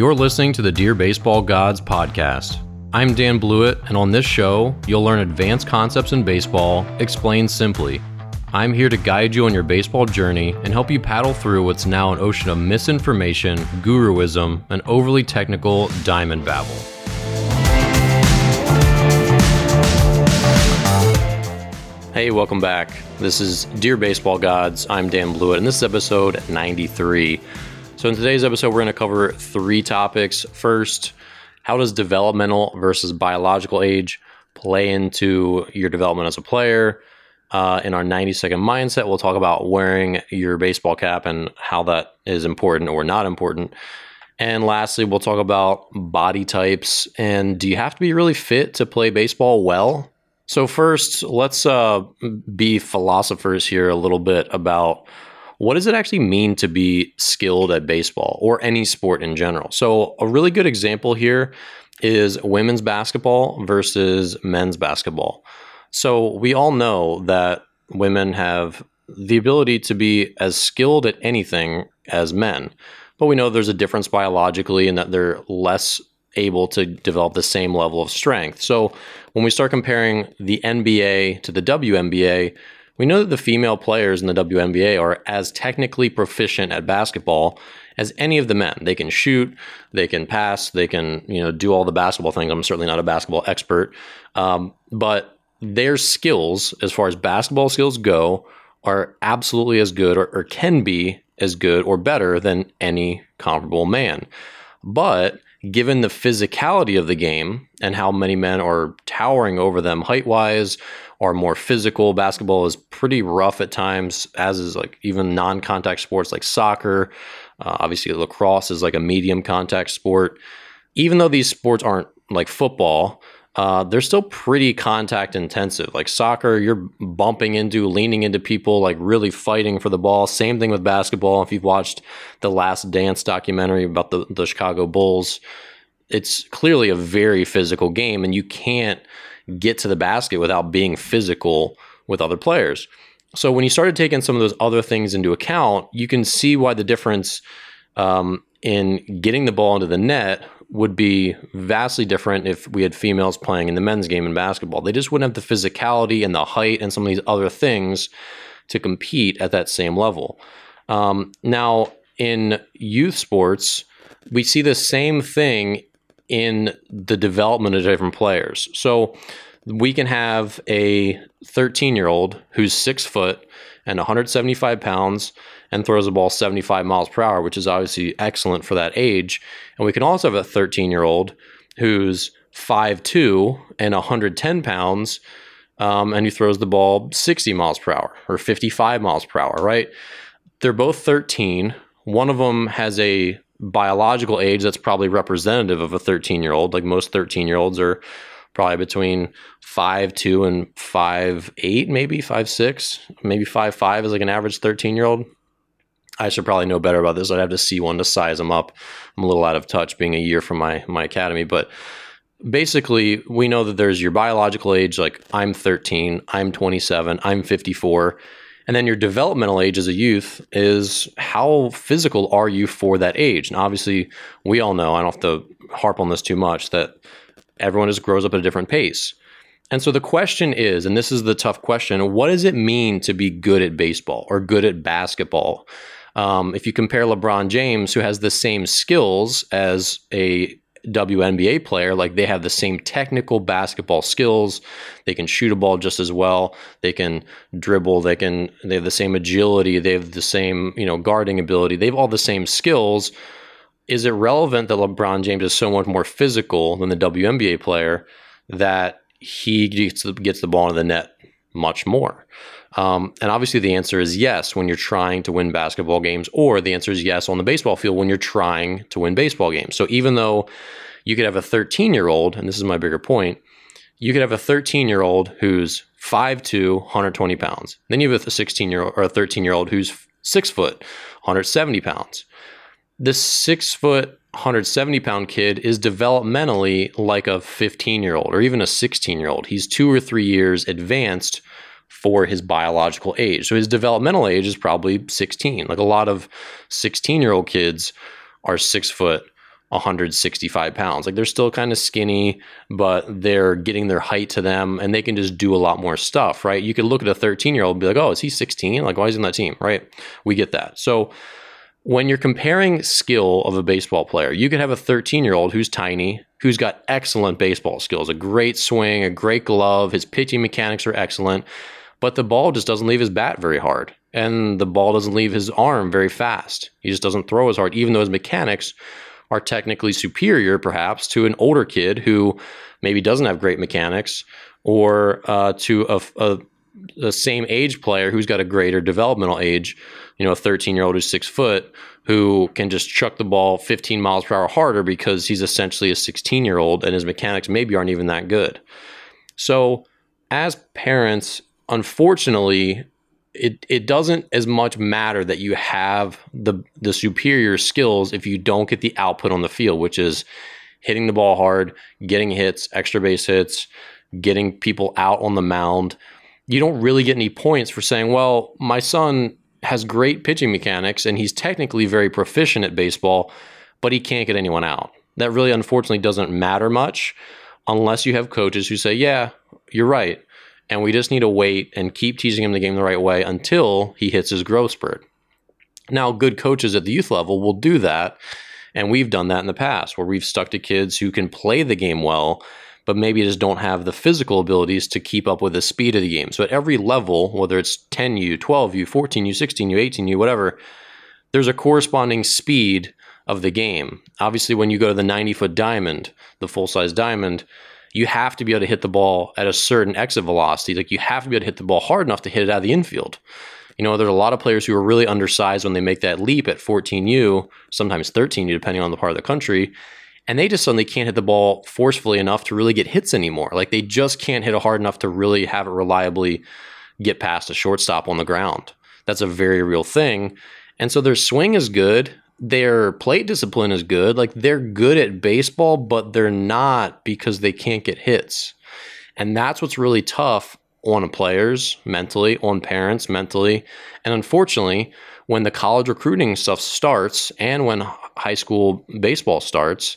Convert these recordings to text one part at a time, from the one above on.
You're listening to the Dear Baseball Gods podcast. I'm Dan Blewett, and on this show, you'll learn advanced concepts in baseball explained simply. I'm here to guide you on your baseball journey and help you paddle through what's now an ocean of misinformation, guruism, and overly technical diamond babble. Hey, welcome back. This is Dear Baseball Gods. I'm Dan Blewett, and this is episode 93. So, in today's episode, we're going to cover three topics. First, how does developmental versus biological age play into your development as a player? Uh, in our 90 second mindset, we'll talk about wearing your baseball cap and how that is important or not important. And lastly, we'll talk about body types and do you have to be really fit to play baseball well? So, first, let's uh, be philosophers here a little bit about what does it actually mean to be skilled at baseball or any sport in general. So, a really good example here is women's basketball versus men's basketball. So we all know that women have the ability to be as skilled at anything as men, but we know there's a difference biologically and that they're less able to develop the same level of strength. So when we start comparing the NBA to the WNBA, we know that the female players in the WNBA are as technically proficient at basketball as any of the men. They can shoot, they can pass, they can you know do all the basketball things. I'm certainly not a basketball expert, um, but their skills, as far as basketball skills go, are absolutely as good or, or can be as good or better than any comparable man. But given the physicality of the game and how many men are towering over them height wise or more physical, basketball is pretty rough at times, as is like even non contact sports like soccer. Uh, obviously, lacrosse is like a medium contact sport. Even though these sports aren't like football, uh, they're still pretty contact intensive. Like soccer, you're bumping into, leaning into people, like really fighting for the ball. Same thing with basketball. If you've watched the Last Dance documentary about the, the Chicago Bulls, it's clearly a very physical game, and you can't get to the basket without being physical with other players. So when you started taking some of those other things into account, you can see why the difference um, in getting the ball into the net would be vastly different if we had females playing in the men's game in basketball. They just wouldn't have the physicality and the height and some of these other things to compete at that same level. Um, now, in youth sports, we see the same thing in the development of different players. So we can have a 13 year old who's six foot and 175 pounds and throws the ball 75 miles per hour, which is obviously excellent for that age. And we can also have a 13 year old who's 5'2 and 110 pounds, um, and he throws the ball 60 miles per hour or 55 miles per hour, right? They're both 13. One of them has a biological age that's probably representative of a 13 year old. Like most 13 year olds are probably between five two and five eight, maybe five six, maybe five five is like an average 13 year old. I should probably know better about this. I'd have to see one to size them up. I'm a little out of touch being a year from my my academy, but basically we know that there's your biological age like I'm 13, I'm 27, I'm 54. And then your developmental age as a youth is how physical are you for that age? And obviously, we all know, I don't have to harp on this too much, that everyone just grows up at a different pace. And so the question is, and this is the tough question, what does it mean to be good at baseball or good at basketball? Um, if you compare LeBron James, who has the same skills as a WNBA player, like they have the same technical basketball skills. They can shoot a ball just as well. They can dribble. They can. They have the same agility. They have the same, you know, guarding ability. They have all the same skills. Is it relevant that LeBron James is so much more physical than the WNBA player that he gets the, gets the ball into the net much more? Um, and obviously, the answer is yes when you're trying to win basketball games, or the answer is yes on the baseball field when you're trying to win baseball games. So even though you could have a 13 year old, and this is my bigger point, you could have a 13 year old who's 5'2, 120 pounds. Then you have a 16 year old or a 13 year old who's six foot, 170 pounds. This six foot, 170 pound kid is developmentally like a 15 year old or even a 16 year old. He's two or three years advanced for his biological age. So his developmental age is probably 16. Like a lot of 16 year old kids are six foot, 165 pounds. Like they're still kind of skinny, but they're getting their height to them and they can just do a lot more stuff, right? You could look at a 13 year old and be like, oh, is he 16? Like, why is he on that team, right? We get that. So when you're comparing skill of a baseball player, you could have a 13 year old who's tiny, who's got excellent baseball skills, a great swing, a great glove, his pitching mechanics are excellent, but the ball just doesn't leave his bat very hard. And the ball doesn't leave his arm very fast. He just doesn't throw as hard, even though his mechanics are technically superior, perhaps, to an older kid who maybe doesn't have great mechanics, or uh, to a, a, a, same age player who's got a greater developmental age. You know, a 13 year old who's six foot who can just chuck the ball 15 miles per hour harder because he's essentially a 16 year old and his mechanics maybe aren't even that good. So, as parents, unfortunately, it it doesn't as much matter that you have the the superior skills if you don't get the output on the field, which is hitting the ball hard, getting hits, extra base hits, getting people out on the mound. You don't really get any points for saying, "Well, my son has great pitching mechanics and he's technically very proficient at baseball, but he can't get anyone out." That really unfortunately doesn't matter much unless you have coaches who say, "Yeah, you're right and we just need to wait and keep teaching him the game the right way until he hits his growth spurt. Now, good coaches at the youth level will do that, and we've done that in the past where we've stuck to kids who can play the game well, but maybe just don't have the physical abilities to keep up with the speed of the game. So at every level, whether it's 10U, 12U, 14U, 16U, 18U, whatever, there's a corresponding speed of the game. Obviously, when you go to the 90 foot diamond, the full size diamond, you have to be able to hit the ball at a certain exit velocity. Like you have to be able to hit the ball hard enough to hit it out of the infield. You know, there's a lot of players who are really undersized when they make that leap at 14U, sometimes 13U, depending on the part of the country. And they just suddenly can't hit the ball forcefully enough to really get hits anymore. Like they just can't hit it hard enough to really have it reliably get past a shortstop on the ground. That's a very real thing. And so their swing is good their plate discipline is good. Like they're good at baseball, but they're not because they can't get hits. And that's what's really tough on players mentally, on parents mentally. And unfortunately, when the college recruiting stuff starts and when high school baseball starts,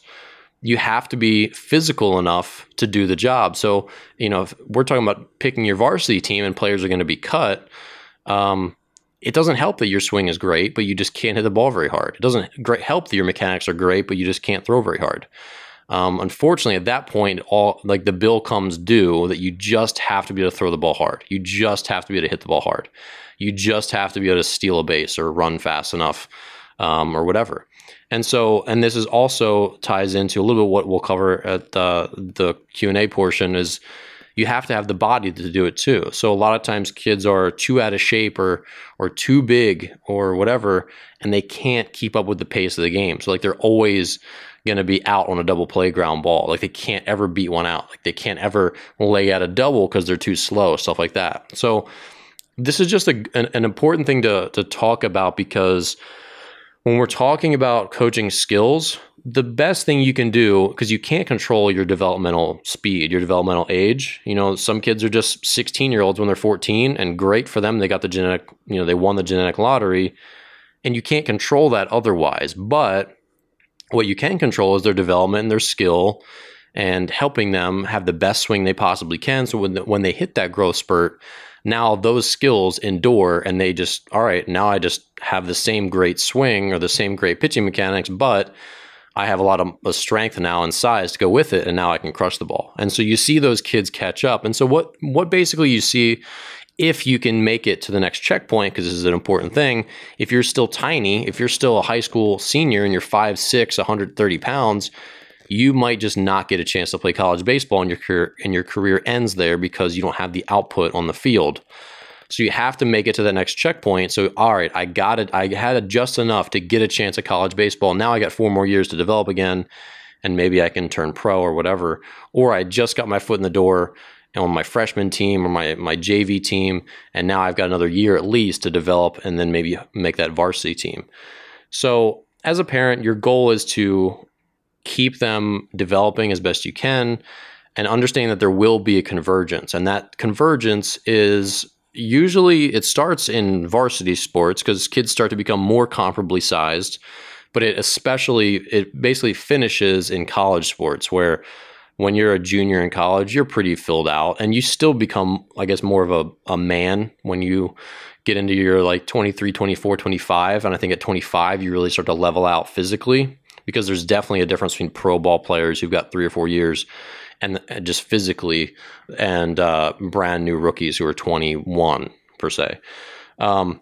you have to be physical enough to do the job. So, you know, if we're talking about picking your varsity team and players are going to be cut, um, it doesn't help that your swing is great, but you just can't hit the ball very hard. It doesn't help that your mechanics are great, but you just can't throw very hard. Um, unfortunately, at that point, all like the bill comes due that you just have to be able to throw the ball hard. You just have to be able to hit the ball hard. You just have to be able to steal a base or run fast enough, um, or whatever. And so, and this is also ties into a little bit what we'll cover at the the Q and A portion is you have to have the body to do it too. So a lot of times kids are too out of shape or or too big or whatever, and they can't keep up with the pace of the game. So like they're always going to be out on a double play ground ball. Like they can't ever beat one out. Like they can't ever lay out a double because they're too slow. Stuff like that. So this is just a, an, an important thing to to talk about because when we're talking about coaching skills, the best thing you can do because you can't control your developmental speed, your developmental age. You know, some kids are just 16 year olds when they're 14, and great for them. They got the genetic, you know, they won the genetic lottery, and you can't control that otherwise. But what you can control is their development and their skill and helping them have the best swing they possibly can. So when, the, when they hit that growth spurt, now those skills endure and they just, all right, now I just have the same great swing or the same great pitching mechanics, but I have a lot of strength now and size to go with it, and now I can crush the ball. And so you see those kids catch up. And so what what basically you see if you can make it to the next checkpoint, because this is an important thing, if you're still tiny, if you're still a high school senior and you're 5'6, 130 pounds, you might just not get a chance to play college baseball and your career and your career ends there because you don't have the output on the field. So you have to make it to the next checkpoint. So, all right, I got it. I had just enough to get a chance at college baseball. Now I got four more years to develop again, and maybe I can turn pro or whatever. Or I just got my foot in the door on my freshman team or my, my JV team, and now I've got another year at least to develop and then maybe make that varsity team. So, as a parent, your goal is to keep them developing as best you can and understanding that there will be a convergence. And that convergence is usually it starts in varsity sports because kids start to become more comparably sized but it especially it basically finishes in college sports where when you're a junior in college, you're pretty filled out and you still become, I guess, more of a, a man when you get into your like 23, 24, 25. And I think at 25, you really start to level out physically because there's definitely a difference between pro ball players who've got three or four years and, and just physically and uh, brand new rookies who are 21 per se. Um,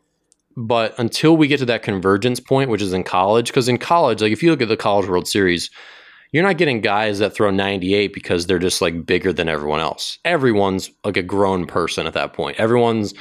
but until we get to that convergence point, which is in college, because in college, like if you look at the College World Series, you're not getting guys that throw 98 because they're just like bigger than everyone else. Everyone's like a grown person at that point. Everyone's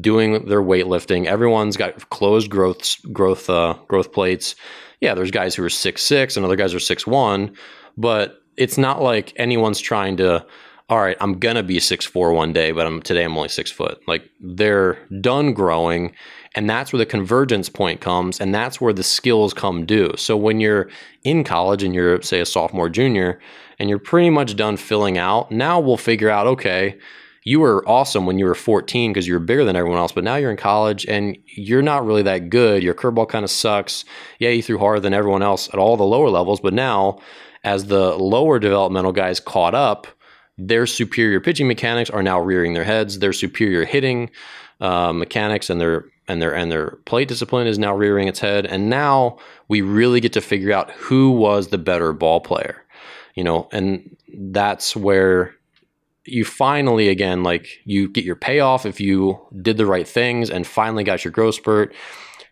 doing their weightlifting. Everyone's got closed growth growth uh, growth plates. Yeah, there's guys who are six six and other guys are six one, but it's not like anyone's trying to. All right, I'm gonna be six four one day, but I'm today I'm only six foot. Like they're done growing and that's where the convergence point comes, and that's where the skills come due. So when you're in college and you're, say, a sophomore, junior, and you're pretty much done filling out, now we'll figure out, okay, you were awesome when you were 14 because you were bigger than everyone else, but now you're in college and you're not really that good. Your curveball kind of sucks. Yeah, you threw harder than everyone else at all the lower levels, but now as the lower developmental guys caught up, their superior pitching mechanics are now rearing their heads. Their superior hitting uh, mechanics and their and their and their plate discipline is now rearing its head. And now we really get to figure out who was the better ball player you know? And that's where you finally again like you get your payoff if you did the right things and finally got your growth spurt.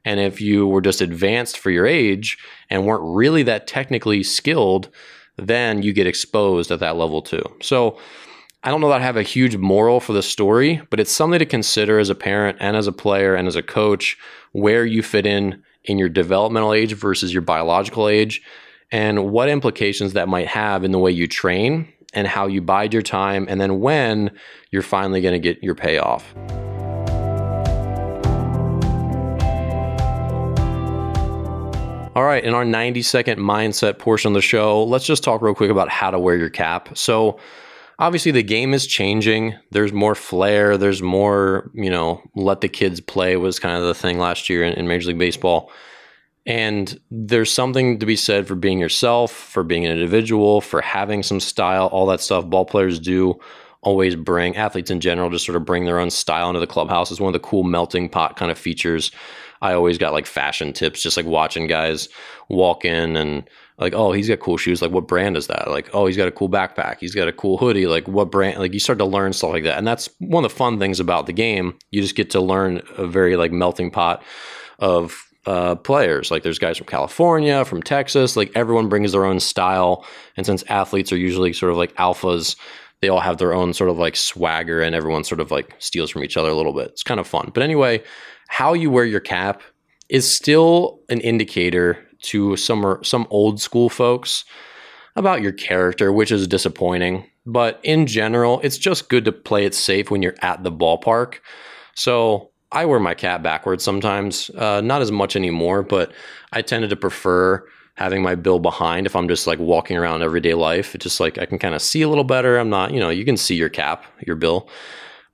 And if you were just advanced for your age and weren't really that technically skilled then you get exposed at that level too so I don't know that I have a huge moral for the story, but it's something to consider as a parent and as a player and as a coach where you fit in in your developmental age versus your biological age and what implications that might have in the way you train and how you bide your time and then when you're finally going to get your payoff. All right, in our 90 second mindset portion of the show, let's just talk real quick about how to wear your cap. So, obviously the game is changing. There's more flair. There's more, you know, let the kids play was kind of the thing last year in, in, Major League Baseball. And there's something to be said for being yourself, for being an individual, for having some style, all that stuff. Ball players do always bring, athletes in general, just sort of bring their own style into the clubhouse. It's one of the cool melting pot kind of features. I always got like fashion tips, just like watching guys walk in and like oh he's got cool shoes like what brand is that? Like oh he's got a cool backpack he's got a cool hoodie like what brand? Like you start to learn stuff like that and that's one of the fun things about the game. You just get to learn a very like melting pot of uh, players. Like there's guys from california from texas like everyone brings their own style and since athletes are usually sort of like alphas they all have their own sort of like swagger and everyone sort of like steals from each other a little bit. It's kind of fun. But anyway how you wear your cap is still an indicator to some some old school folks about your character, which is disappointing. But in general, it's just good to play it safe when you're at the ballpark. So I wear my cap backwards sometimes, uh, not as much anymore, but I tended to prefer having my bill behind if I'm just like walking around everyday life. It's just like I can kind of see a little better. I'm not, you know, you can see your cap, your bill.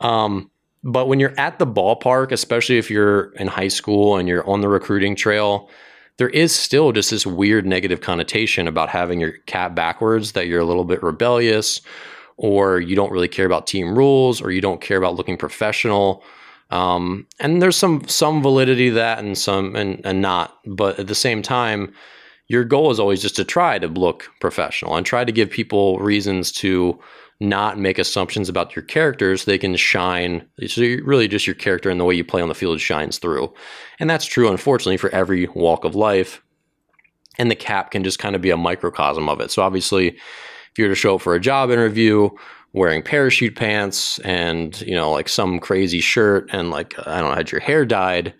Um, but when you're at the ballpark, especially if you're in high school and you're on the recruiting trail, there is still just this weird negative connotation about having your cap backwards that you're a little bit rebellious or you don't really care about team rules or you don't care about looking professional. Um, and there's some some validity to that and some and, and not. But at the same time, your goal is always just to try to look professional and try to give people reasons to not make assumptions about your characters, they can shine. So really just your character and the way you play on the field shines through. And that's true, unfortunately, for every walk of life. And the cap can just kind of be a microcosm of it. So obviously, if you're to show up for a job interview wearing parachute pants and, you know, like some crazy shirt and like, I don't know, had your hair dyed,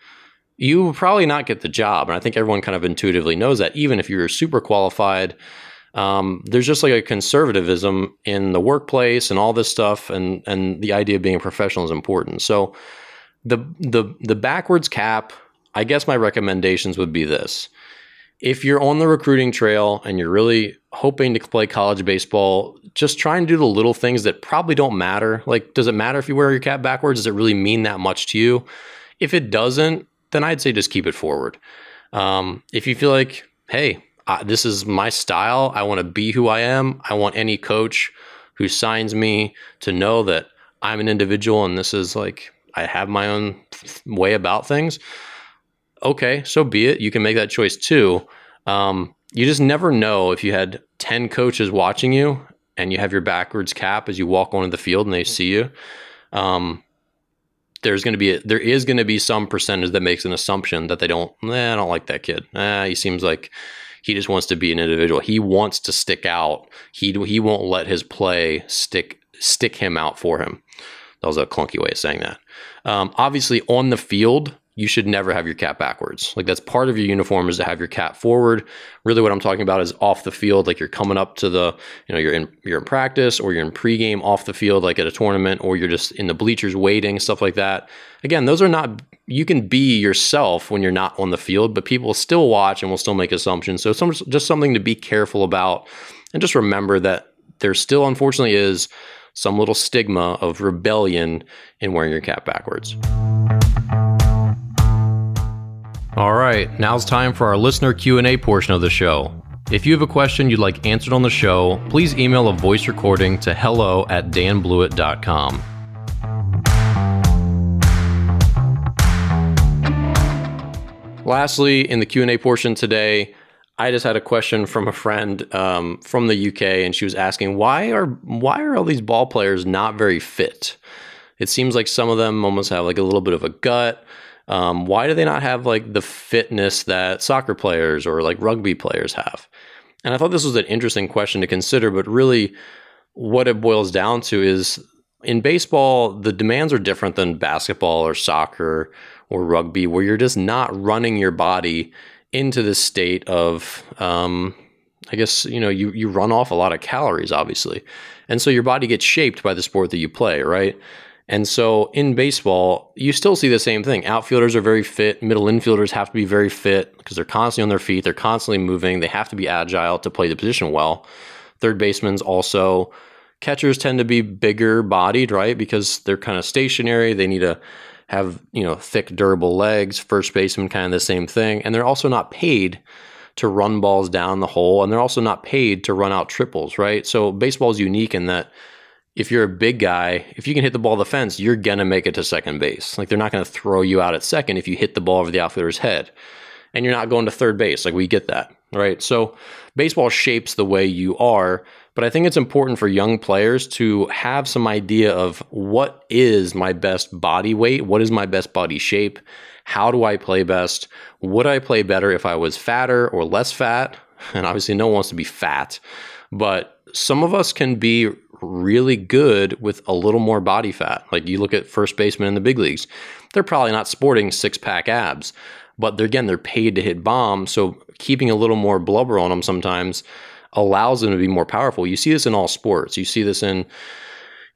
you probably not get the job. And I think everyone kind of intuitively knows that, even if you're super qualified um, there's just like a conservatism in the workplace and all this stuff, and and the idea of being a professional is important. So the the the backwards cap, I guess my recommendations would be this: if you're on the recruiting trail and you're really hoping to play college baseball, just try and do the little things that probably don't matter. Like, does it matter if you wear your cap backwards? Does it really mean that much to you? If it doesn't, then I'd say just keep it forward. Um, if you feel like hey, uh, this is my style. I want to be who I am. I want any coach who signs me to know that I'm an individual and this is like, I have my own way about things. Okay, so be it. You can make that choice too. Um, you just never know if you had 10 coaches watching you and you have your backwards cap as you walk onto the field and they see you. Um, there's going to be a, there is going to be some percentage that makes an assumption that they don't I don't like that kid. He seems like he just wants to be an individual. He wants to stick out. He he won't let his play stick stick him out for him. That was a clunky way of saying that. Um, obviously, on the field, you should never have your cap backwards. Like that's part of your uniform is to have your cap forward. Really, what I'm talking about is off the field, like you're coming up to the, you know, you're in you're in practice or you're in pregame off the field, like at a tournament, or you're just in the bleachers waiting, stuff like that. Again, those are not. You can be yourself when you're not on the field, but people still watch and will still make assumptions. So it's just something to be careful about, and just remember that there still, unfortunately, is some little stigma of rebellion in wearing your cap backwards. All right, now's time for our listener Q&A portion of the show. If you have a question you'd like answered on the show, please email a voice recording to hello at danblewett.com. Lastly, in the Q&A portion today, I just had a question from a friend um, from the UK, and she was asking why are why are all these ball players not very fit? It seems like some of them almost have like a little bit of a gut. Um, why do they not have like the fitness that soccer players or like rugby players have? And I thought this was an interesting question to consider, but really what it boils down to is in baseball, the demands are different than basketball or soccer or rugby, where you're just not running your body into this state of, um, I guess, you know, you, you run off a lot of calories, obviously. And so your body gets shaped by the sport that you play, right? And so in baseball, you still see the same thing. Outfielders are very fit. Middle infielders have to be very fit because they're constantly on their feet. They're constantly moving. They have to be agile to play the position well. Third basemen's also. Catchers tend to be bigger bodied, right? Because they're kind of stationary. They need to have, you know, thick, durable legs. First baseman, kind of the same thing. And they're also not paid to run balls down the hole. And they're also not paid to run out triples, right? So baseball is unique in that if you're a big guy, if you can hit the ball the fence, you're gonna make it to second base. Like they're not gonna throw you out at second if you hit the ball over the outfielder's head. And you're not going to third base. Like we get that, right? So baseball shapes the way you are, but I think it's important for young players to have some idea of what is my best body weight, what is my best body shape, how do I play best? Would I play better if I was fatter or less fat? And obviously no one wants to be fat, but some of us can be really good with a little more body fat. Like you look at first basemen in the big leagues, they're probably not sporting six pack abs, but they're, again, they're paid to hit bombs. So keeping a little more blubber on them sometimes allows them to be more powerful. You see this in all sports. You see this in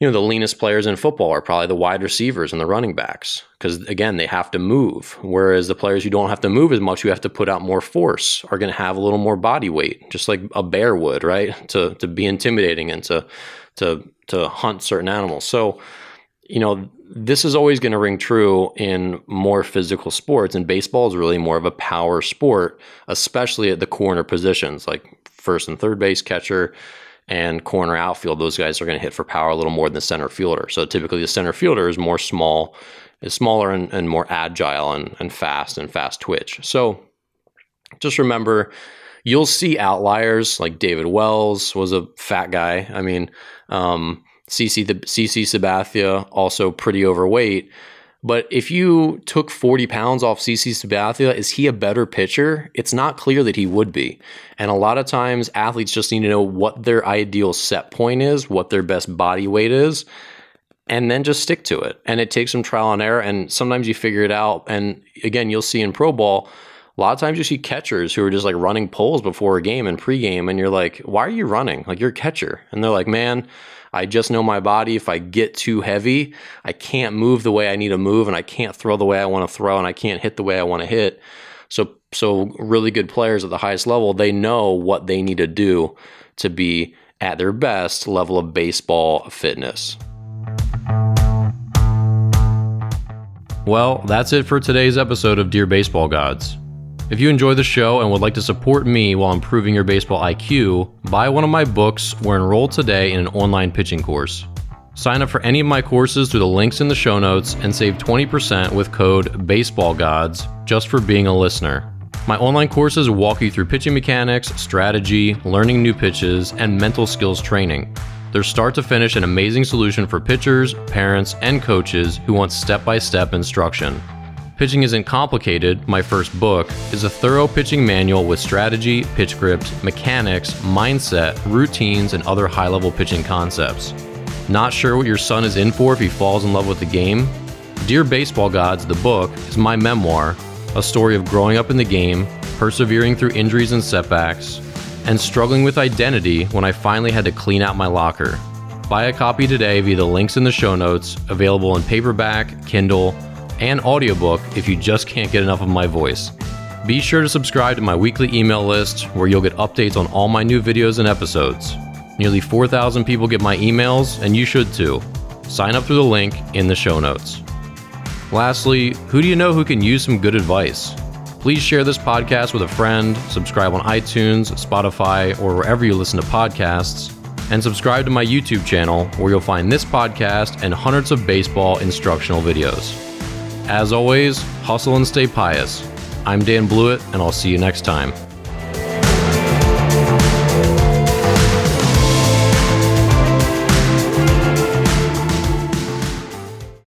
you know, the leanest players in football are probably the wide receivers and the running backs because, again, they have to move. Whereas the players who don't have to move as much, who have to put out more force, are going to have a little more body weight, just like a bear would, right? To, to be intimidating and to, to, to hunt certain animals. So, you know, this is always going to ring true in more physical sports. And baseball is really more of a power sport, especially at the corner positions like first and third base catcher and corner outfield, those guys are going to hit for power a little more than the center fielder. So typically the center fielder is more small, is smaller and, and more agile and, and fast and fast twitch. So just remember you'll see outliers like David Wells was a fat guy. I mean, um, CC the CC Sabathia also pretty overweight. But if you took 40 pounds off CC Sabathia, is he a better pitcher? It's not clear that he would be. And a lot of times, athletes just need to know what their ideal set point is, what their best body weight is, and then just stick to it. And it takes some trial and error. And sometimes you figure it out. And again, you'll see in Pro Ball, a lot of times you see catchers who are just like running poles before a game and pregame, and you're like, why are you running? Like, you're a catcher. And they're like, man, I just know my body. If I get too heavy, I can't move the way I need to move, and I can't throw the way I want to throw, and I can't hit the way I want to hit. So, so really good players at the highest level, they know what they need to do to be at their best level of baseball fitness. Well, that's it for today's episode of Dear Baseball Gods. If you enjoy the show and would like to support me while improving your baseball IQ, buy one of my books or enroll today in an online pitching course. Sign up for any of my courses through the links in the show notes and save 20% with code BaseballGods just for being a listener. My online courses walk you through pitching mechanics, strategy, learning new pitches, and mental skills training. They're start to finish an amazing solution for pitchers, parents, and coaches who want step by step instruction. Pitching Isn't Complicated, my first book, is a thorough pitching manual with strategy, pitch script, mechanics, mindset, routines, and other high level pitching concepts. Not sure what your son is in for if he falls in love with the game? Dear Baseball Gods, the book, is my memoir, a story of growing up in the game, persevering through injuries and setbacks, and struggling with identity when I finally had to clean out my locker. Buy a copy today via the links in the show notes, available in paperback, Kindle, and audiobook if you just can't get enough of my voice. Be sure to subscribe to my weekly email list where you'll get updates on all my new videos and episodes. Nearly 4,000 people get my emails, and you should too. Sign up through the link in the show notes. Lastly, who do you know who can use some good advice? Please share this podcast with a friend, subscribe on iTunes, Spotify, or wherever you listen to podcasts, and subscribe to my YouTube channel where you'll find this podcast and hundreds of baseball instructional videos. As always, hustle and stay pious. I'm Dan Blewett, and I'll see you next time.